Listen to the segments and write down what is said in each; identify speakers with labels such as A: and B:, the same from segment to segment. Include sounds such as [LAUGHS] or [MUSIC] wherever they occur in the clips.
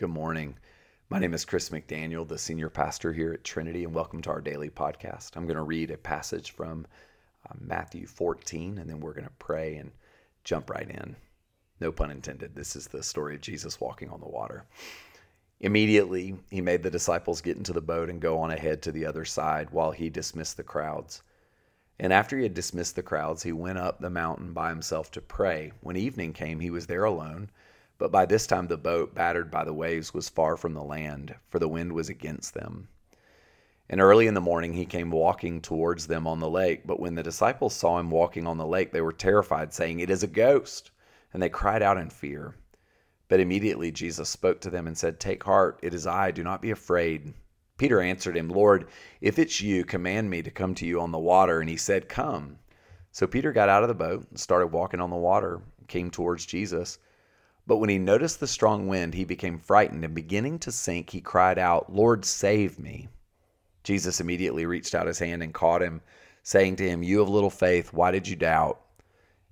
A: Good morning. My name is Chris McDaniel, the senior pastor here at Trinity, and welcome to our daily podcast. I'm going to read a passage from uh, Matthew 14, and then we're going to pray and jump right in. No pun intended. This is the story of Jesus walking on the water. Immediately, he made the disciples get into the boat and go on ahead to the other side while he dismissed the crowds. And after he had dismissed the crowds, he went up the mountain by himself to pray. When evening came, he was there alone but by this time the boat, battered by the waves, was far from the land, for the wind was against them. And early in the morning he came walking towards them on the lake. But when the disciples saw him walking on the lake, they were terrified, saying, It is a ghost. And they cried out in fear. But immediately Jesus spoke to them and said, Take heart, it is I, do not be afraid. Peter answered him, Lord, if it's you, command me to come to you on the water. And he said, Come. So Peter got out of the boat and started walking on the water, came towards Jesus. But when he noticed the strong wind, he became frightened, and beginning to sink, he cried out, Lord, save me. Jesus immediately reached out his hand and caught him, saying to him, You of little faith, why did you doubt?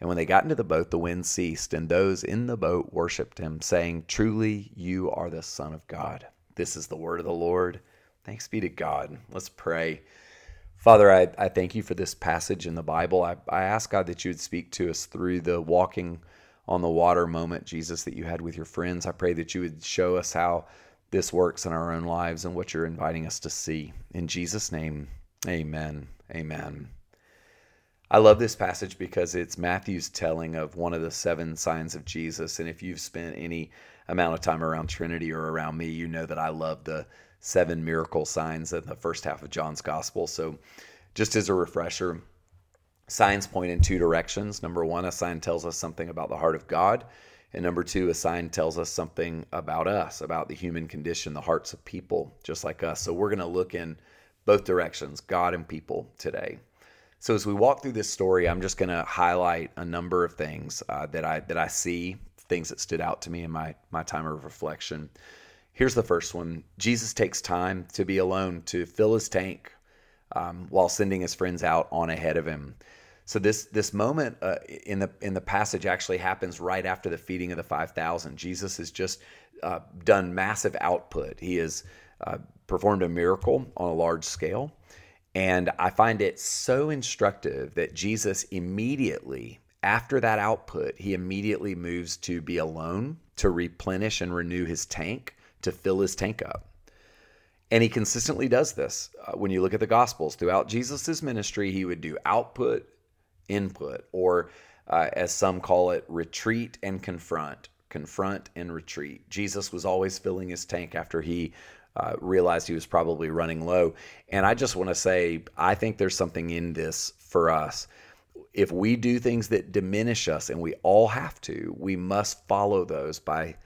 A: And when they got into the boat, the wind ceased, and those in the boat worshipped him, saying, Truly, you are the Son of God. This is the word of the Lord. Thanks be to God. Let's pray. Father, I, I thank you for this passage in the Bible. I, I ask God that you would speak to us through the walking on the water moment, Jesus, that you had with your friends. I pray that you would show us how this works in our own lives and what you're inviting us to see. In Jesus' name, amen. Amen. I love this passage because it's Matthew's telling of one of the seven signs of Jesus. And if you've spent any amount of time around Trinity or around me, you know that I love the seven miracle signs in the first half of John's gospel. So, just as a refresher, Signs point in two directions. Number one, a sign tells us something about the heart of God. And number two, a sign tells us something about us, about the human condition, the hearts of people just like us. So we're going to look in both directions, God and people today. So as we walk through this story, I'm just going to highlight a number of things uh, that I that I see, things that stood out to me in my my time of reflection. Here's the first one: Jesus takes time to be alone to fill his tank um, while sending his friends out on ahead of him. So this this moment uh, in the in the passage actually happens right after the feeding of the five thousand. Jesus has just uh, done massive output. He has uh, performed a miracle on a large scale, and I find it so instructive that Jesus immediately after that output, he immediately moves to be alone to replenish and renew his tank to fill his tank up. And he consistently does this. Uh, when you look at the Gospels, throughout Jesus' ministry, he would do output input, or uh, as some call it, retreat and confront. Confront and retreat. Jesus was always filling his tank after he uh, realized he was probably running low. And I just want to say, I think there's something in this for us. If we do things that diminish us, and we all have to, we must follow those by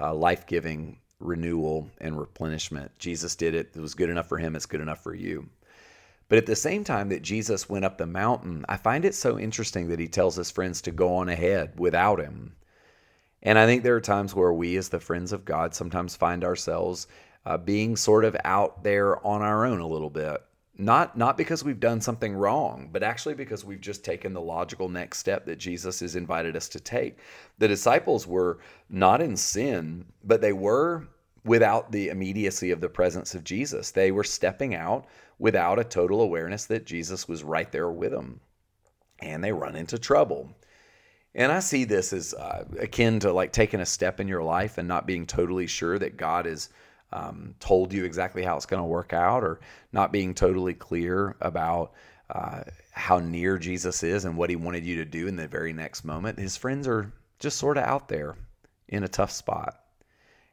A: uh, life giving renewal and replenishment. Jesus did it. It was good enough for him. It's good enough for you. But at the same time that Jesus went up the mountain, I find it so interesting that he tells his friends to go on ahead without him. And I think there are times where we, as the friends of God, sometimes find ourselves uh, being sort of out there on our own a little bit. Not, not because we've done something wrong, but actually because we've just taken the logical next step that Jesus has invited us to take. The disciples were not in sin, but they were without the immediacy of the presence of Jesus. They were stepping out without a total awareness that Jesus was right there with them. And they run into trouble. And I see this as uh, akin to like taking a step in your life and not being totally sure that God has um, told you exactly how it's going to work out, or not being totally clear about uh, how near Jesus is and what he wanted you to do in the very next moment. His friends are just sort of out there in a tough spot.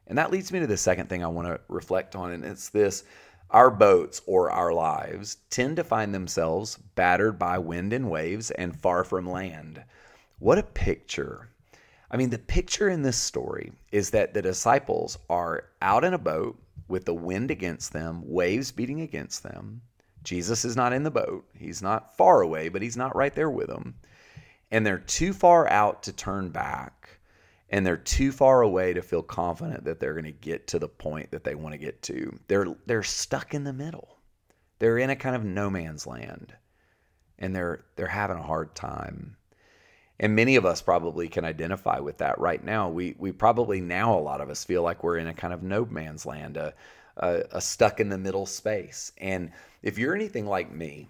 A: And that leads me to the second thing I want to reflect on, and it's this our boats or our lives tend to find themselves battered by wind and waves and far from land. What a picture! I mean, the picture in this story is that the disciples are out in a boat with the wind against them, waves beating against them. Jesus is not in the boat. He's not far away, but he's not right there with them. And they're too far out to turn back and they're too far away to feel confident that they're going to get to the point that they want to get to. They're they're stuck in the middle. They're in a kind of no man's land and they're they're having a hard time. And many of us probably can identify with that right now. We we probably now a lot of us feel like we're in a kind of no man's land, a, a, a stuck in the middle space. And if you're anything like me,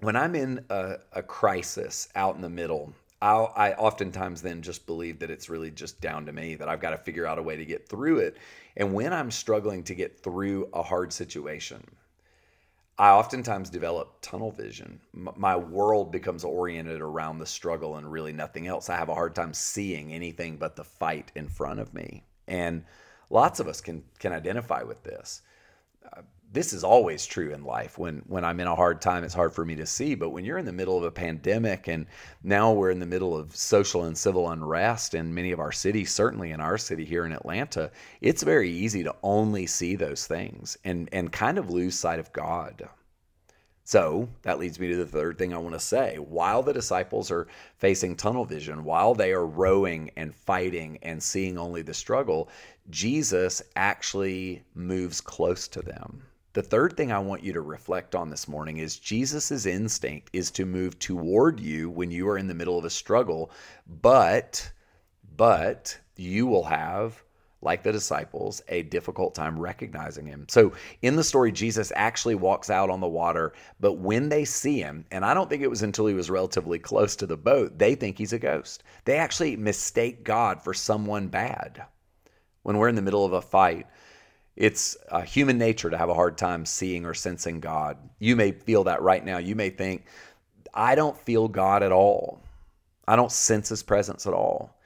A: when I'm in a, a crisis out in the middle, I'll, I oftentimes then just believe that it's really just down to me that I've got to figure out a way to get through it. And when I'm struggling to get through a hard situation, I oftentimes develop tunnel vision. my world becomes oriented around the struggle and really nothing else. I have a hard time seeing anything but the fight in front of me. And lots of us can can identify with this. This is always true in life. When when I'm in a hard time, it's hard for me to see. But when you're in the middle of a pandemic, and now we're in the middle of social and civil unrest in many of our cities, certainly in our city here in Atlanta, it's very easy to only see those things and and kind of lose sight of God. So that leads me to the third thing I want to say. While the disciples are facing tunnel vision, while they are rowing and fighting and seeing only the struggle, Jesus actually moves close to them. The third thing I want you to reflect on this morning is Jesus' instinct is to move toward you when you are in the middle of a struggle, but but you will have like the disciples, a difficult time recognizing him. So in the story, Jesus actually walks out on the water, but when they see him, and I don't think it was until he was relatively close to the boat, they think he's a ghost. They actually mistake God for someone bad. When we're in the middle of a fight, it's uh, human nature to have a hard time seeing or sensing God. You may feel that right now. You may think, I don't feel God at all. I don't sense his presence at all.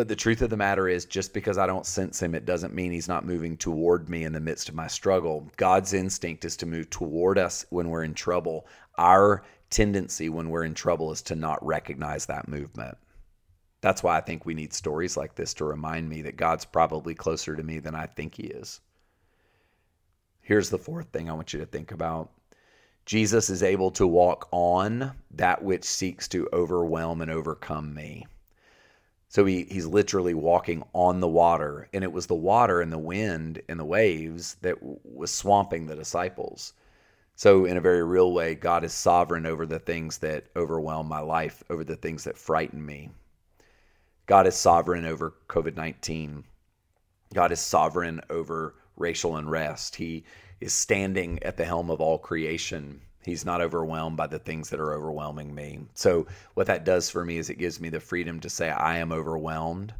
A: But the truth of the matter is, just because I don't sense him, it doesn't mean he's not moving toward me in the midst of my struggle. God's instinct is to move toward us when we're in trouble. Our tendency when we're in trouble is to not recognize that movement. That's why I think we need stories like this to remind me that God's probably closer to me than I think he is. Here's the fourth thing I want you to think about Jesus is able to walk on that which seeks to overwhelm and overcome me. So he, he's literally walking on the water, and it was the water and the wind and the waves that was swamping the disciples. So, in a very real way, God is sovereign over the things that overwhelm my life, over the things that frighten me. God is sovereign over COVID 19. God is sovereign over racial unrest. He is standing at the helm of all creation He's not overwhelmed by the things that are overwhelming me. So, what that does for me is it gives me the freedom to say, I am overwhelmed.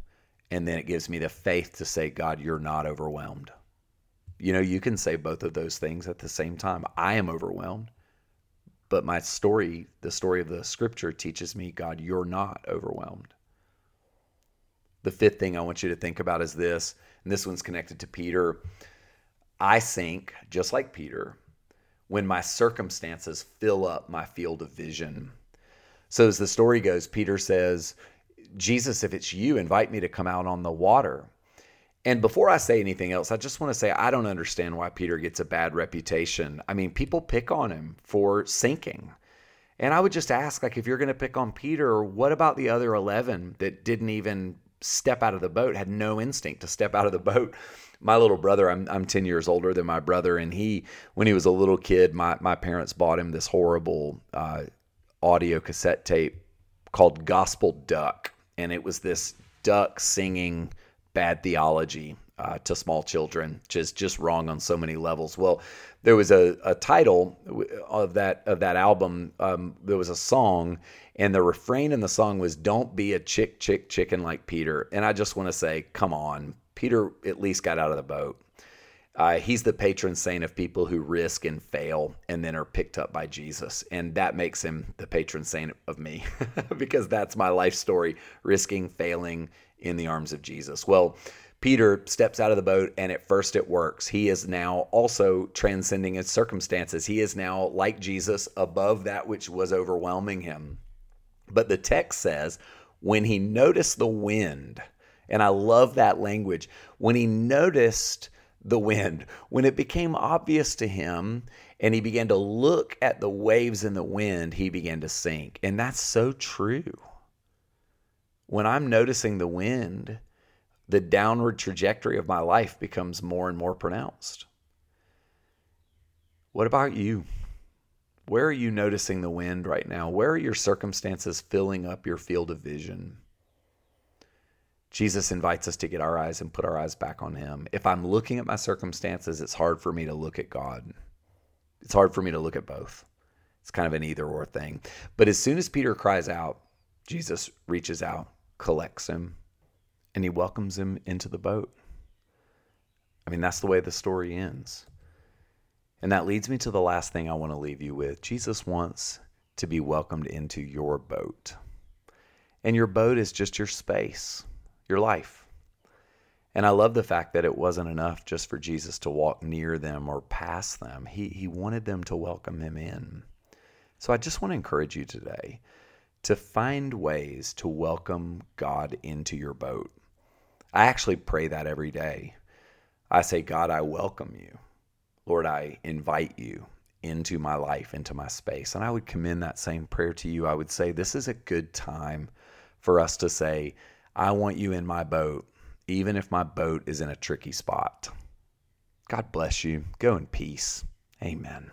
A: And then it gives me the faith to say, God, you're not overwhelmed. You know, you can say both of those things at the same time. I am overwhelmed. But my story, the story of the scripture, teaches me, God, you're not overwhelmed. The fifth thing I want you to think about is this, and this one's connected to Peter. I sink, just like Peter, when my circumstances fill up my field of vision. So, as the story goes, Peter says, Jesus, if it's you, invite me to come out on the water. And before I say anything else, I just want to say I don't understand why Peter gets a bad reputation. I mean, people pick on him for sinking. And I would just ask, like, if you're going to pick on Peter, what about the other 11 that didn't even step out of the boat, had no instinct to step out of the boat? My little brother, I'm I'm 10 years older than my brother, and he when he was a little kid, my my parents bought him this horrible uh, audio cassette tape called Gospel Duck, and it was this duck singing bad theology uh, to small children, just just wrong on so many levels. Well, there was a, a title of that of that album. Um, there was a song, and the refrain in the song was "Don't be a chick, chick, chicken like Peter." And I just want to say, come on, Peter at least got out of the boat. Uh, he's the patron saint of people who risk and fail and then are picked up by Jesus. And that makes him the patron saint of me [LAUGHS] because that's my life story risking, failing in the arms of Jesus. Well, Peter steps out of the boat, and at first it works. He is now also transcending his circumstances. He is now, like Jesus, above that which was overwhelming him. But the text says, when he noticed the wind, and I love that language. When he noticed the wind, when it became obvious to him and he began to look at the waves in the wind, he began to sink. And that's so true. When I'm noticing the wind, the downward trajectory of my life becomes more and more pronounced. What about you? Where are you noticing the wind right now? Where are your circumstances filling up your field of vision? Jesus invites us to get our eyes and put our eyes back on Him. If I'm looking at my circumstances, it's hard for me to look at God. It's hard for me to look at both. It's kind of an either or thing. But as soon as Peter cries out, Jesus reaches out, collects him, and he welcomes him into the boat. I mean, that's the way the story ends. And that leads me to the last thing I want to leave you with. Jesus wants to be welcomed into your boat. And your boat is just your space, your life. And I love the fact that it wasn't enough just for Jesus to walk near them or past them. He, he wanted them to welcome him in. So I just want to encourage you today to find ways to welcome God into your boat. I actually pray that every day. I say, God, I welcome you. Lord, I invite you into my life, into my space. And I would commend that same prayer to you. I would say, this is a good time for us to say, I want you in my boat, even if my boat is in a tricky spot. God bless you. Go in peace. Amen.